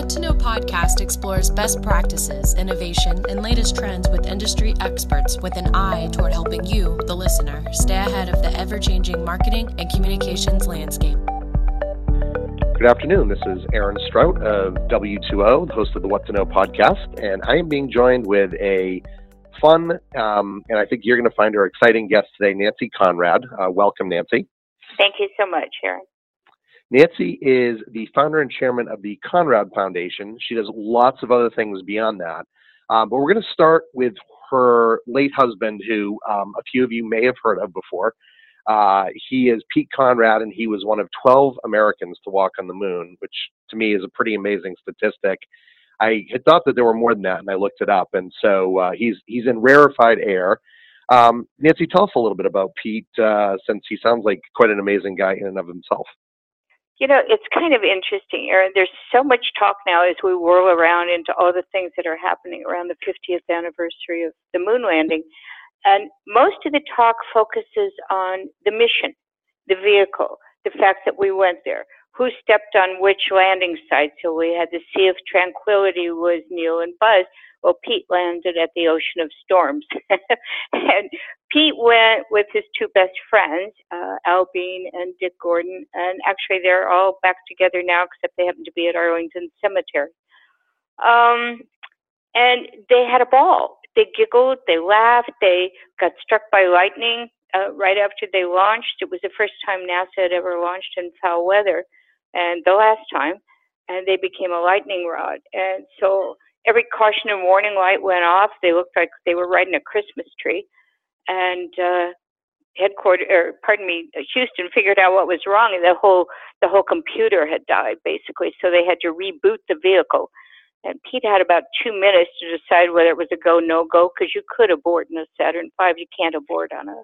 What to Know podcast explores best practices, innovation, and latest trends with industry experts with an eye toward helping you, the listener, stay ahead of the ever changing marketing and communications landscape. Good afternoon. This is Aaron Strout of W2O, the host of the What to Know podcast, and I am being joined with a fun, um, and I think you're going to find her exciting guest today, Nancy Conrad. Uh, welcome, Nancy. Thank you so much, Aaron. Nancy is the founder and chairman of the Conrad Foundation. She does lots of other things beyond that. Um, but we're going to start with her late husband, who um, a few of you may have heard of before. Uh, he is Pete Conrad, and he was one of 12 Americans to walk on the moon, which to me is a pretty amazing statistic. I had thought that there were more than that, and I looked it up, and so uh, he's he's in rarefied air. Um, Nancy, tell us a little bit about Pete, uh, since he sounds like quite an amazing guy in and of himself. You know, it's kind of interesting, Aaron. There's so much talk now as we whirl around into all the things that are happening around the 50th anniversary of the moon landing. And most of the talk focuses on the mission, the vehicle, the fact that we went there, who stepped on which landing site. So we had the Sea of Tranquility was Neil and Buzz. Well, Pete landed at the Ocean of Storms. and Pete went with his two best friends, uh, Al Bean and Dick Gordon. And actually, they're all back together now, except they happen to be at Arlington Cemetery. Um, and they had a ball. They giggled, they laughed, they got struck by lightning uh, right after they launched. It was the first time NASA had ever launched in foul weather, and the last time. And they became a lightning rod. And so every caution and warning light went off. They looked like they were riding a Christmas tree. And uh, headquarters, or pardon me, Houston figured out what was wrong, and the whole the whole computer had died basically. So they had to reboot the vehicle. And Pete had about two minutes to decide whether it was a go no go because you could abort in a Saturn V. You can't abort on a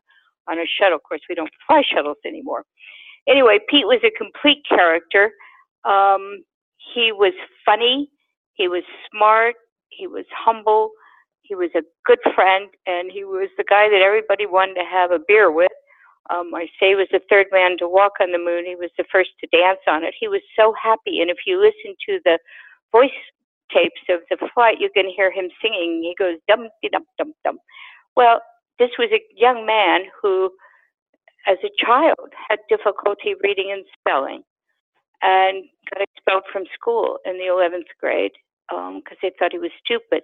on a shuttle. Of course, we don't fly shuttles anymore. Anyway, Pete was a complete character. Um, he was funny. He was smart. He was humble. He was a good friend, and he was the guy that everybody wanted to have a beer with. Um, I say he was the third man to walk on the moon. He was the first to dance on it. He was so happy, and if you listen to the voice tapes of the flight, you can hear him singing. He goes dum dum dum dum. Well, this was a young man who, as a child, had difficulty reading and spelling, and got expelled from school in the 11th grade because um, they thought he was stupid.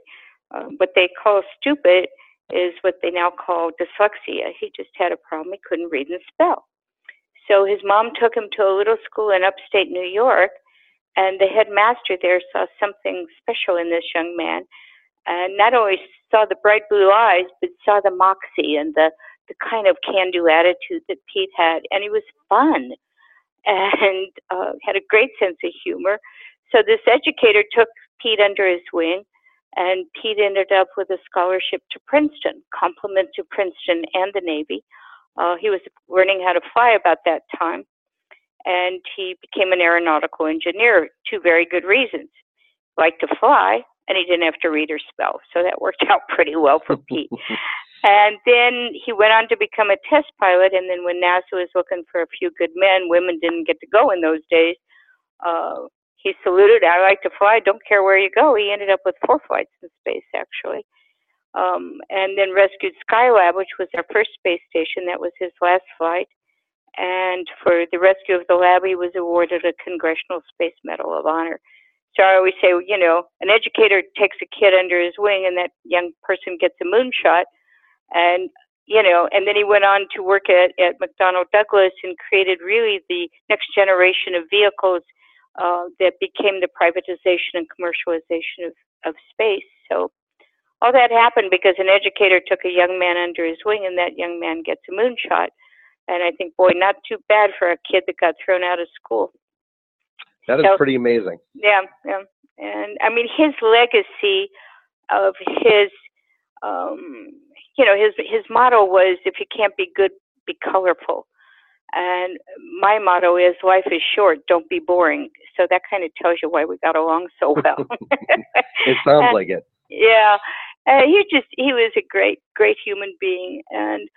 Um, what they call stupid is what they now call dyslexia. He just had a problem; he couldn't read and spell. So his mom took him to a little school in upstate New York, and the headmaster there saw something special in this young man, and not only saw the bright blue eyes, but saw the moxie and the the kind of can-do attitude that Pete had, and he was fun and uh, had a great sense of humor. So this educator took Pete under his wing, and Pete ended up with a scholarship to Princeton, compliment to Princeton and the Navy. Uh, he was learning how to fly about that time, and he became an aeronautical engineer. Two very good reasons: liked to fly, and he didn't have to read or spell. So that worked out pretty well for Pete. and then he went on to become a test pilot. And then when NASA was looking for a few good men, women didn't get to go in those days. Uh, he saluted, I like to fly, don't care where you go. He ended up with four flights in space, actually. Um, and then rescued Skylab, which was our first space station. That was his last flight. And for the rescue of the lab, he was awarded a Congressional Space Medal of Honor. So I always say, you know, an educator takes a kid under his wing, and that young person gets a moonshot, and you know, and then he went on to work at at McDonnell Douglas and created really the next generation of vehicles uh, that became the privatization and commercialization of of space. So all that happened because an educator took a young man under his wing, and that young man gets a moonshot. And I think, boy, not too bad for a kid that got thrown out of school. That is so, pretty amazing. Yeah, yeah. And I mean, his legacy of his, um, you know, his his motto was, "If you can't be good, be colorful." And my motto is, "Life is short. Don't be boring." So that kind of tells you why we got along so well. it sounds and, like it. Yeah, uh, he just he was a great great human being, and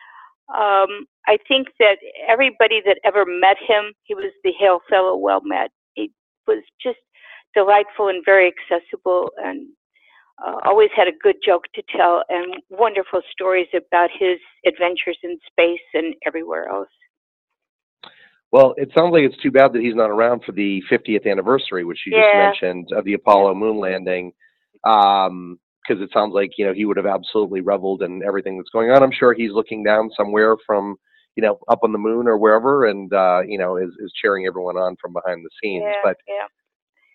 um, I think that everybody that ever met him, he was the hail fellow well met He was just delightful and very accessible and uh, always had a good joke to tell and wonderful stories about his adventures in space and everywhere else. Well, it sounds like it's too bad that he's not around for the 50th anniversary, which you Yeah. just mentioned, of the Apollo moon landing. Um, because it sounds like you know he would have absolutely reveled in everything that's going on. I'm sure he's looking down somewhere from you know up on the moon or wherever, and uh, you know is, is cheering everyone on from behind the scenes. Yeah, But yeah.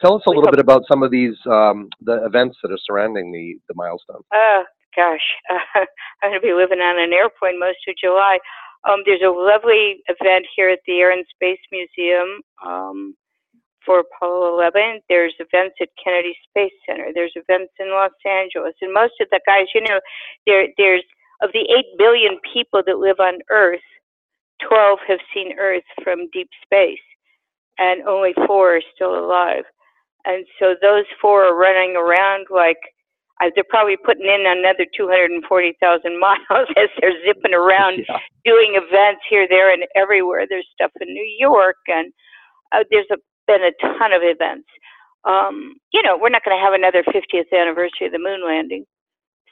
tell us a We little hope- bit about some of these um, the events that are surrounding the the milestone. Oh gosh, uh, I'm going to be living on an airplane most of July. Um, there's a lovely event here at the Air and Space Museum um, for Apollo 11. There's events at Kennedy Space Center. There's events in Los Angeles, and most of the guys, you know, there there's of the eight billion people that live on Earth, 12 have seen Earth from deep space, and only four are still alive. And so those four are running around like they're probably putting in another 240,000 miles as they're zipping around Yeah. doing events here, there, and everywhere. There's stuff in New York, and uh, there's a, been a ton of events. Um, you know, we're not going to have another 50th anniversary of the moon landing,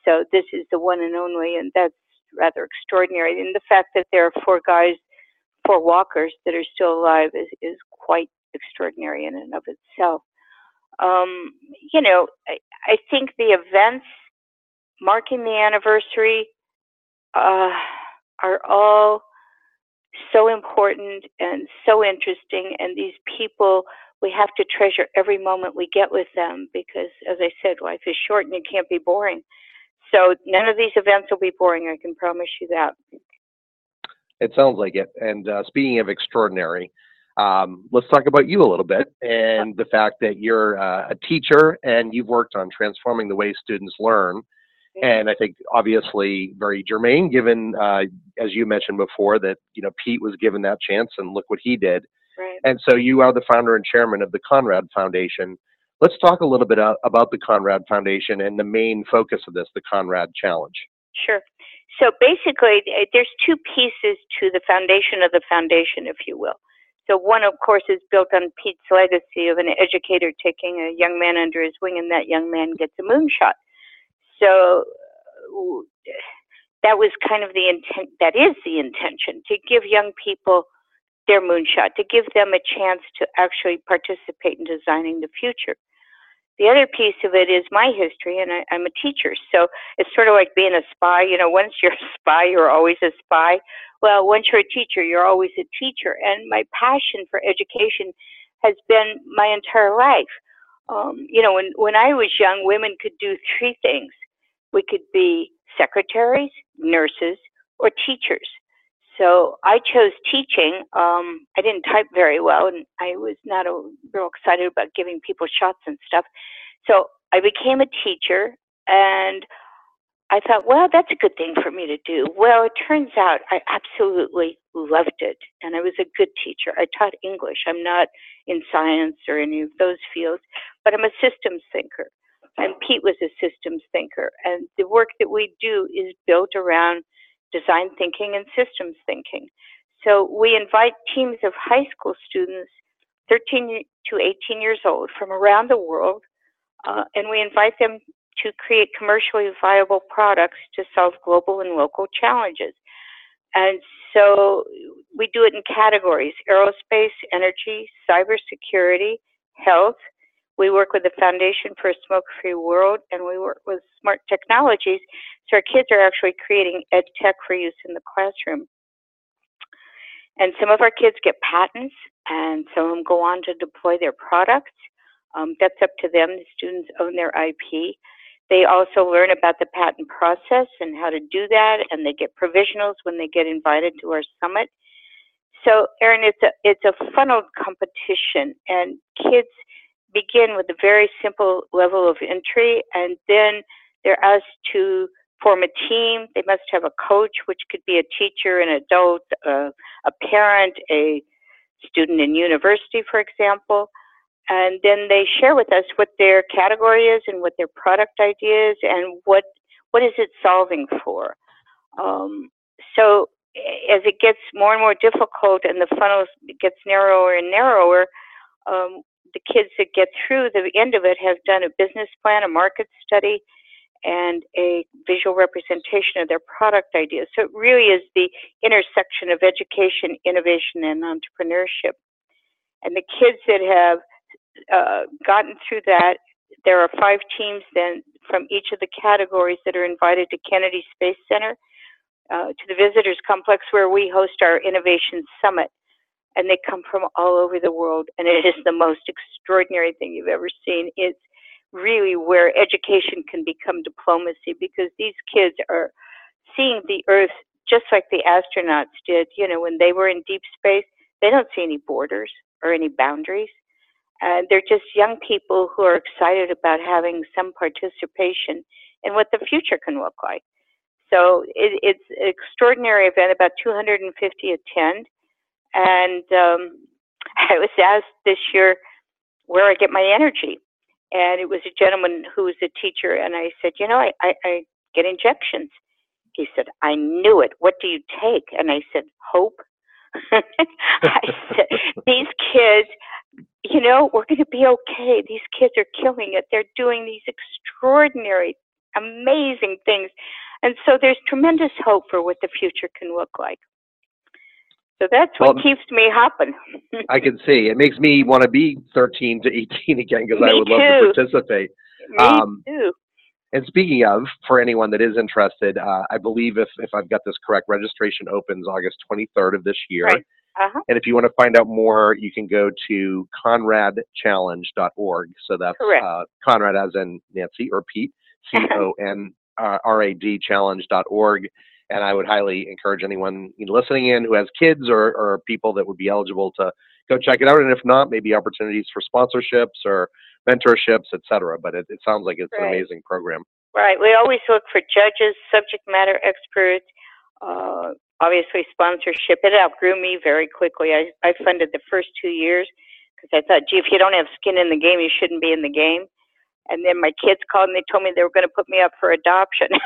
so this is the one and only, and that's rather extraordinary. And the fact that there are four guys, four walkers that are still alive is, is quite extraordinary in and of itself. Um, you know, I, I think the events marking the anniversary uh, are all so important and so interesting. And these people, we have to treasure every moment we get with them because, as I said, life is short and it can't be boring. So none of these events will be boring. I can promise you that. It sounds like it. And uh, speaking of extraordinary, um, let's talk about you a little bit and the fact that you're uh, a teacher and you've worked on transforming the way students learn. And I think obviously very germane, given uh, as you mentioned before that you know Pete was given that chance, and look what he did. Right. And so you are the founder and chairman of the Conrad Foundation. Let's talk a little bit uh, about the Conrad Foundation and the main focus of this, the Conrad Challenge. Sure. So basically, there's two pieces to the foundation of the foundation, if you will. So one, of course, is built on Pete's legacy of an educator taking a young man under his wing, and that young man gets a moonshot. So that was kind of the intent. That is the intention to give young people their moonshot, to give them a chance to actually participate in designing the future. The other piece of it is my history, and I, I'm a teacher. So it's sort of like being a spy. You know, once you're a spy, you're always a spy. Well, once you're a teacher, you're always a teacher. And my passion for education has been my entire life. Um, you know, when, when I was young, women could do three things. We could be secretaries, nurses, or teachers. So I chose teaching. Um, I didn't type very well, and I was not a, real excited about giving people shots and stuff. So I became a teacher, and I thought, well, that's a good thing for me to do. Well, it turns out I absolutely loved it, and I was a good teacher. I taught English. I'm not in science or any of those fields, but I'm a systems thinker. And Pete was a systems thinker, and the work that we do is built around design thinking and systems thinking. So we invite teams of high school students, 13 to 18 years old, from around the world, uh, and we invite them to create commercially viable products to solve global and local challenges. And so we do it in categories aerospace, energy, cybersecurity, health. We work with the Foundation for a Smoke Free World, and we work with smart technologies. So our kids are actually creating ed tech for use in the classroom. And some of our kids get patents, and some of them go on to deploy their products. Um, that's up to them. The students own their IP. They also learn about the patent process and how to do that, and they get provisionals when they get invited to our summit. So, Aaron, it's a it's a funneled competition, and kids begin with a very simple level of entry, and then they're asked to form a team. They must have a coach, which could be a teacher, an adult, uh, a parent, a student in university, for example and then they share with us what their category is and what their product idea is and what what is it solving for. Um, so as it gets more and more difficult and the funnel gets narrower and narrower, um, the kids that get through the end of it have done a business plan, a market study, and a visual representation of their product ideas. So it really is the intersection of education, innovation, and entrepreneurship. And the kids that have uh, gotten through that, there are five teams then from each of the categories that are invited to Kennedy Space Center, uh, to the Visitors Complex where we host our Innovation Summit. And they come from all over the world, and it is the most extraordinary thing you've ever seen. It's really where education can become diplomacy because these kids are seeing the earth just like the astronauts did. You know, when they were in deep space, they don't see any borders or any boundaries. Uh, they're just young people who are excited about having some participation in what the future can look like. So it, it's an extraordinary event. About 250 attend, and um, I was asked this year where I get my energy and it was a gentleman who was a teacher, and I said, you know, I, I, I get injections. He said, I knew it. What do you take? And I said, hope. I said, these kids, you know, we're going to be okay. These kids are killing it. They're doing these extraordinary, amazing things. And so there's tremendous hope for what the future can look like. So that's what well, keeps me hopping. I can see. It makes me want to be 13 to 18 again because I would love to participate. Me um, too. And speaking of, for anyone that is interested, uh, I believe if, if I've got this correct, registration opens August 23rd of this year. Right. Uh-huh. And if you want to find out more, you can go to conradchallenge.org. So that's uh, Conrad as in Nancy or Pete, C O N R A D challenge.org and I would highly encourage anyone listening in who has kids or, or people that would be eligible to go check it out. And if not, maybe opportunities for sponsorships or mentorships, etc. But it, it, sounds like it's right. an amazing program. Right. We always look for judges, subject matter experts, uh, obviously sponsorship. It outgrew me very quickly. I, I funded the first two years because I thought, gee, if you don't have skin in the game, you shouldn't be in the game. And then my kids called and they told me they were going to put me up for adoption.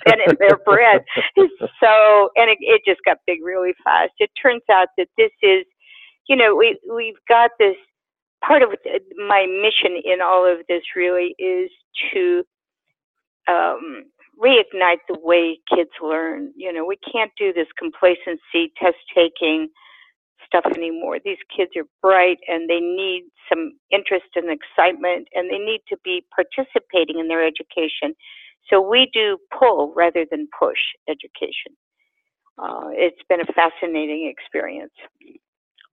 spinning their bread. So, and it, it just got big really fast. It turns out that this is, you know, we we've got this part of my mission in all of this really is to um, reignite the way kids learn. You know, we can't do this complacency, test taking stuff anymore. These kids are bright and they need some interest and excitement and they need to be participating in their education. So we do pull rather than push education. Uh, it's been a fascinating experience.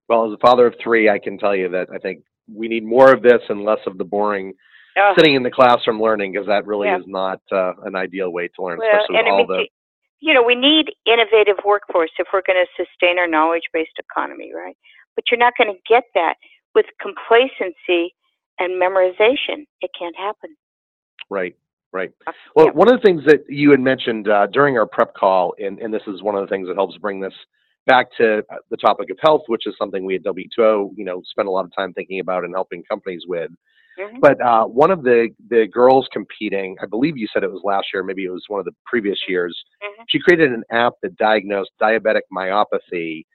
Well, as a father of three, I can tell you that I think we need more of this and less of the boring uh, sitting in the classroom learning because that really yeah. is not uh, an ideal way to learn, well, especially with all the. You know, we need innovative workforce if we're going to sustain our knowledge-based economy, right? But you're not going to get that with complacency and memorization. It can't happen. Right. Right. Well, one of the things that you had mentioned uh, during our prep call, and, and this is one of the things that helps bring this back to uh, the topic of health, which is something we at W2O, you know, spend a lot of time thinking about and helping companies with. Mm-hmm. But uh, one of the, the girls competing, I believe you said it was last year, maybe it was one of the previous years, mm-hmm. she created an app that diagnosed diabetic myopathy.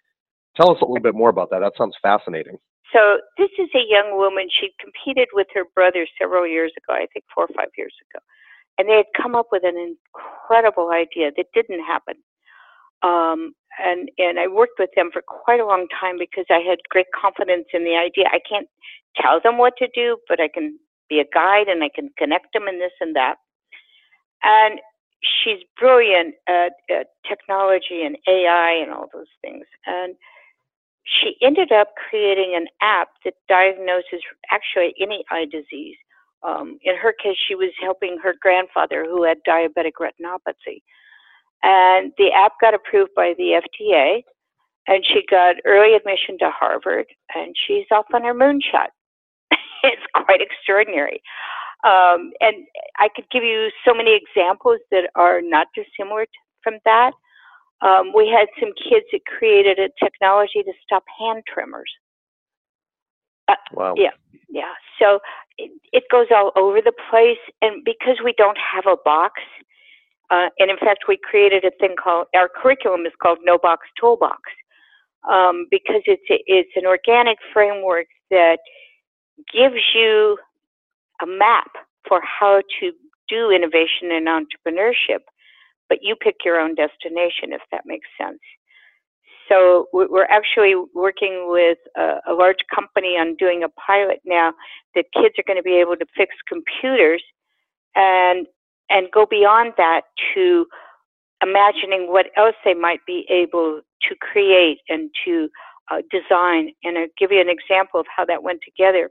Tell us a little bit more about that. That sounds fascinating. So this is a young woman. She competed with her brother several years ago, I think four or five years ago and they had come up with an incredible idea that didn't happen. Um, and and I worked with them for quite a long time because I had great confidence in the idea. I can't tell them what to do, but I can be a guide and I can connect them in this and that. And she's brilliant at, at technology and AI and all those things. And she ended up creating an app that diagnoses actually any eye disease um, in her case, she was helping her grandfather who had diabetic retinopathy. And the app got approved by the FDA, and she got early admission to Harvard, and she's off on her moonshot. it's quite extraordinary. Um, and I could give you so many examples that are not dissimilar to, from that. Um, we had some kids that created a technology to stop hand tremors. Uh, wow. Yeah, yeah. So it, it goes all over the place, and because we don't have a box, uh, and in fact, we created a thing called our curriculum is called No Box Toolbox, um, because it's a, it's an organic framework that gives you a map for how to do innovation and entrepreneurship, but you pick your own destination, if that makes sense. So we're actually working with a, a large company on doing a pilot now that kids are going to be able to fix computers and and go beyond that to imagining what else they might be able to create and to uh, design. And I'll give you an example of how that went together.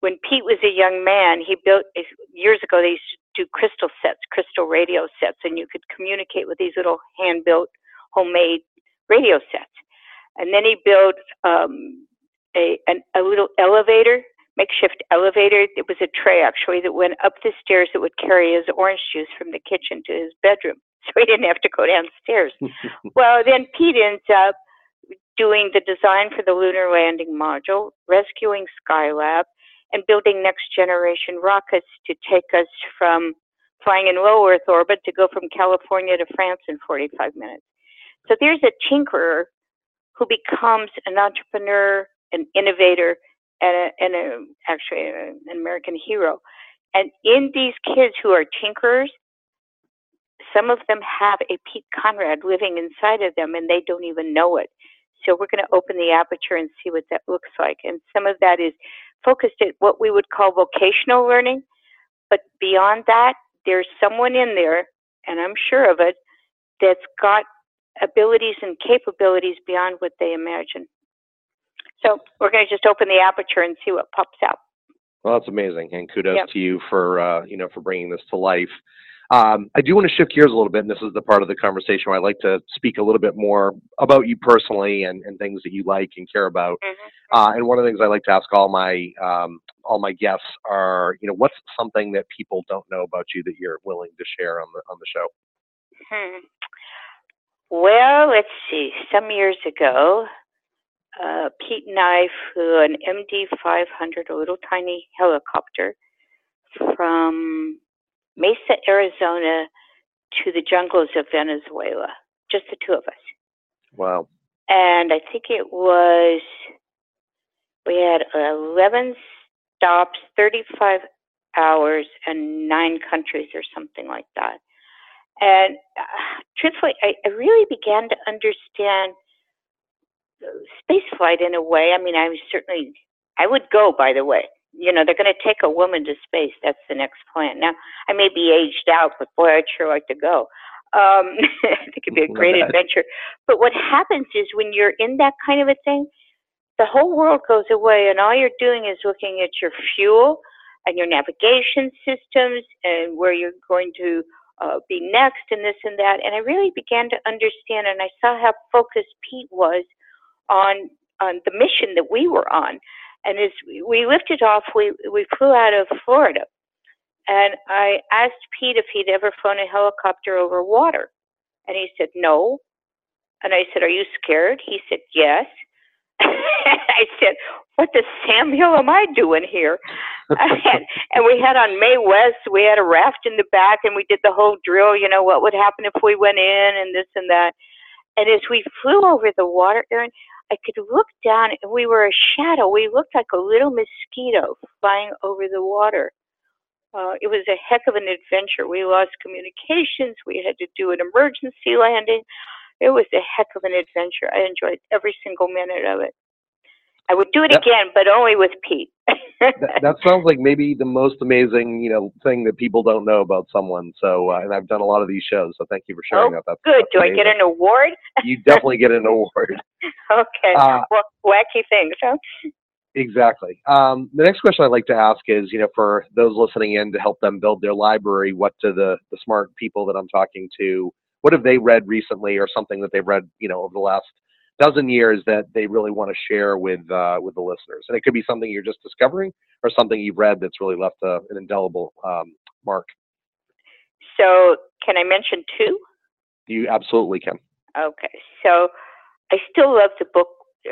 When Pete was a young man, he built years ago. They used to do crystal sets, crystal radio sets, and you could communicate with these little hand-built, homemade radio sets. And then he built um, a an, a little elevator, makeshift elevator. It was a tray actually that went up the stairs that would carry his orange juice from the kitchen to his bedroom, so he didn't have to go downstairs. well, then Pete ends up doing the design for the lunar landing module, rescuing Skylab, and building next generation rockets to take us from flying in low Earth orbit to go from California to France in 45 minutes. So there's a tinkerer who becomes an entrepreneur, an innovator, and, a, and a, actually an American hero. And in these kids who are tinkerers, some of them have a Pete Conrad living inside of them and they don't even know it. So we're going to open the aperture and see what that looks like. And some of that is focused at what we would call vocational learning. But beyond that, there's someone in there, and I'm sure of it, that's got abilities and capabilities beyond what they imagine. So we're going to just open the aperture and see what pops out. Well, that's amazing, and kudos yep. to you for uh, you know for bringing this to life. Um, I do want to shift gears a little bit, and this is the part of the conversation where I like to speak a little bit more about you personally and, and things that you like and care about. Mm-hmm. Uh, and one of the things I like to ask all my um, all my guests are, you know, what's something that people don't know about you that you're willing to share on the on the show? Hmm. Well, let's see. Some years ago, uh, Pete and I flew an MD 500, a little tiny helicopter, from Mesa, Arizona to the jungles of Venezuela, just the two of us. Wow. And I think it was, we had 11 stops, 35 hours, and nine countries or something like that. And uh, truthfully, I, I really began to understand space flight in a way. I mean, I certainly, I would go, by the way. You know, they're going to take a woman to space. That's the next plan. Now, I may be aged out, but boy, I'd sure like to go. Um, I think it'd be a great adventure. But what happens is when you're in that kind of a thing, the whole world goes away, and all you're doing is looking at your fuel and your navigation systems and where you're going to uh, be next and this and that. And I really began to understand, and I saw how focused Pete was on on the mission that we were on. And as we lifted off, we we flew out of Florida, and I asked Pete if he'd ever flown a helicopter over water, and he said no. And I said, "Are you scared?" He said, "Yes." And I said, "What the Sam Hill am I doing here?" and, and we had on Mae West, we had a raft in the back, and we did the whole drill. You know, what would happen if we went in, and this and that. And as we flew over the water, Aaron, I could look down, and we were a shadow. We looked like a little mosquito flying over the water. Uh, it was a heck of an adventure. We lost communications. We had to do an emergency landing. It was a heck of an adventure. I enjoyed every single minute of it. I would do it that, again, but only with Pete. that, that, sounds like maybe the most amazing, you know, thing that people don't know about someone. So, uh, and I've done a lot of these shows, so thank you for sharing oh, that. That's, good. That's do. I get an award? you definitely get an award. okay. Uh, well, wacky things, huh? Exactly. Um, the next question I'd like to ask is, you know, for those listening in to help them build their library, what do the, the smart people that I'm talking to, what have they read recently or something that they've read, you know, over the last dozen years that they really want to share with uh, with the listeners. And it could be something you're just discovering or something you've read that's really left a, an indelible um, mark. So, can I mention two? You absolutely can. Okay. So, I still love the book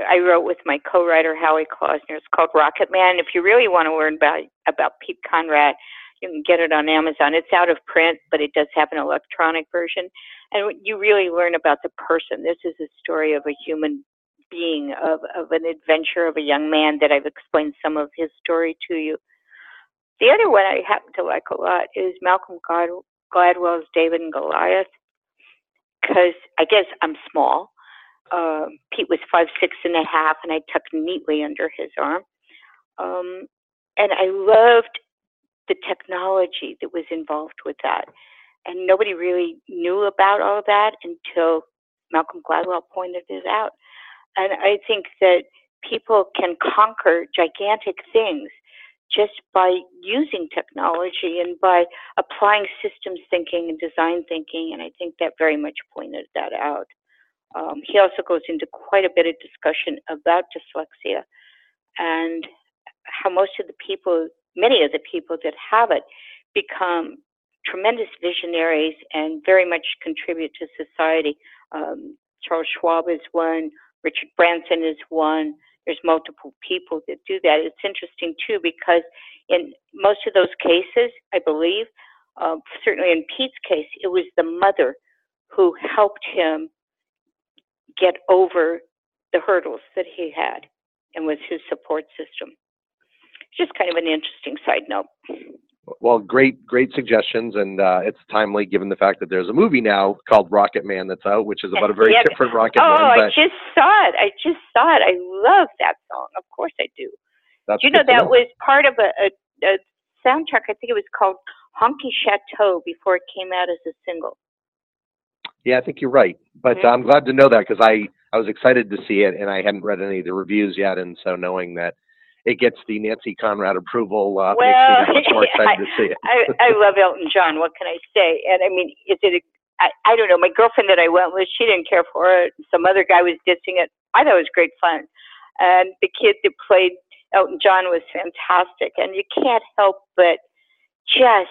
I wrote with my co-writer Howie Klausner. It's called Rocket Man. If you really want to learn about about Pete Conrad, you can get it on Amazon. It's out of print, but it does have an electronic version. And you really learn about the person. This is a story of a human being of, of an adventure of a young man that I've explained some of his story to you. The other one I happen to like a lot is Malcolm Gladwell's David and Goliath, because I guess I'm small. Uh, Pete was five six and a half, and I tucked neatly under his arm. Um, and I loved the technology that was involved with that. And nobody really knew about all of that until Malcolm Gladwell pointed it out. And I think that people can conquer gigantic things just by using technology and by applying systems thinking and design thinking. And I think that very much pointed that out. Um, he also goes into quite a bit of discussion about dyslexia and how most of the people, many of the people that have it, become tremendous visionaries and very much contribute to society. Um, Charles Schwab is one, Richard Branson is one. There's multiple people that do that. It's interesting too because in most of those cases, I believe, uh, certainly in Pete's case, it was the mother who helped him get over the hurdles that he had and was his support system. Just kind of an interesting side note. Well, great, great suggestions, and uh, it's timely given the fact that there's a movie now called Rocket Man that's out, which is about a very Yeah. different Rocket oh, Man. Oh, I just saw it. I just saw it. I love that song. Of course I do. that's Do you know that was part of a, a, a soundtrack? I think it was called Honky Chateau before it came out as a single. Yeah, I think you're right. But Mhm. I'm glad to know that because I, I was excited to see it and I hadn't read any of the reviews yet. And so knowing that it gets the Nancy Conrad approval uh, Well, makes me much more excited to see it. I, I love Elton John. What can I say? And I mean, is it? A, I, I don't know. My girlfriend that I went with, she didn't care for it. Some other guy was dissing it. I thought it was great fun. And the kid that played Elton John was fantastic. And you can't help but just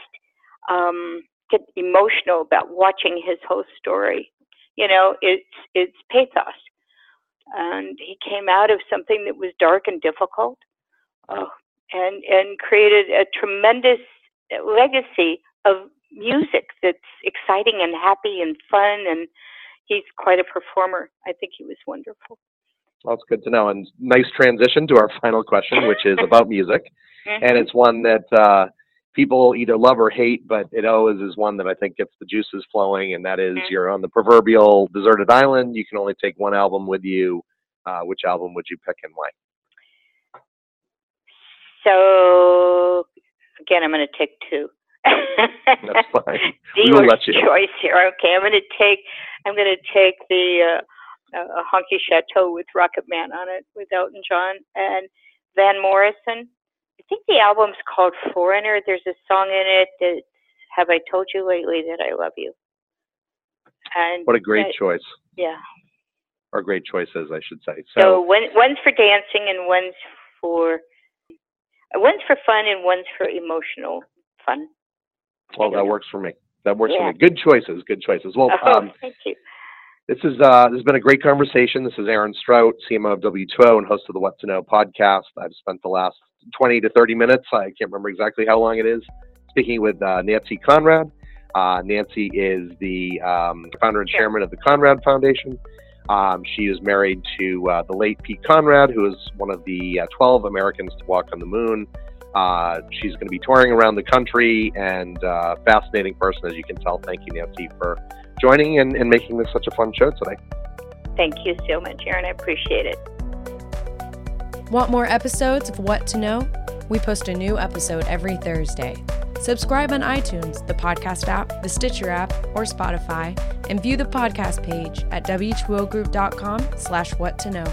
um, get emotional about watching his whole story. You know, it's it's pathos. And he came out of something that was dark and difficult, oh, and and created a tremendous legacy of music that's exciting and happy and fun. And he's quite a performer. I think he was wonderful. Well, it's good to know. And nice transition to our final question, which is about music. Mhm. And it's one that uh, people either love or hate, but it always is one that I think gets the juices flowing. And that is Mhm. you're on the proverbial deserted island. You can only take one album with you. Uh, which album would you pick and why? So again, I'm going to take two. That's fine. We will Dealer's let you. choice here. Okay, I'm going to take I'm going to take the uh, uh, Honky Chateau with Rocket Man on it with Elton John and Van Morrison. I think the album's called Foreigner. There's a song in it that Have I Told You Lately That I Love You. And What a great that- choice, yeah. or great choices, I should say. So So, one one's for dancing and one's for one's for fun and one's for emotional fun. well, that works for me. That works Yeah. for me. Good choices. Good choices. Well, Oh, um, thank you. This is uh, this has been a great conversation. This is Aaron Strout, CMO of W2O and host of the What to Know podcast. I've spent the last 20 to 30 minutes. I can't remember exactly how long it is. Speaking with uh, Nancy Conrad. Uh, Nancy is the um, founder and chairman of the Conrad Foundation. Um, she is married to uh, the late Pete Conrad, who is one of the uh, 12 Americans to walk on the moon. Uh, she's going to be touring around the country and uh, fascinating person, as you can tell. Thank you, Nancy, for joining and, and making this such a fun show today. Thank you so much, Aaron. I appreciate it. Want more episodes of What to Know? We post a new episode every Thursday. Subscribe on iTunes, the podcast app, the Stitcher app, or Spotify, and view the podcast page at w2ogroup.com slash what to know.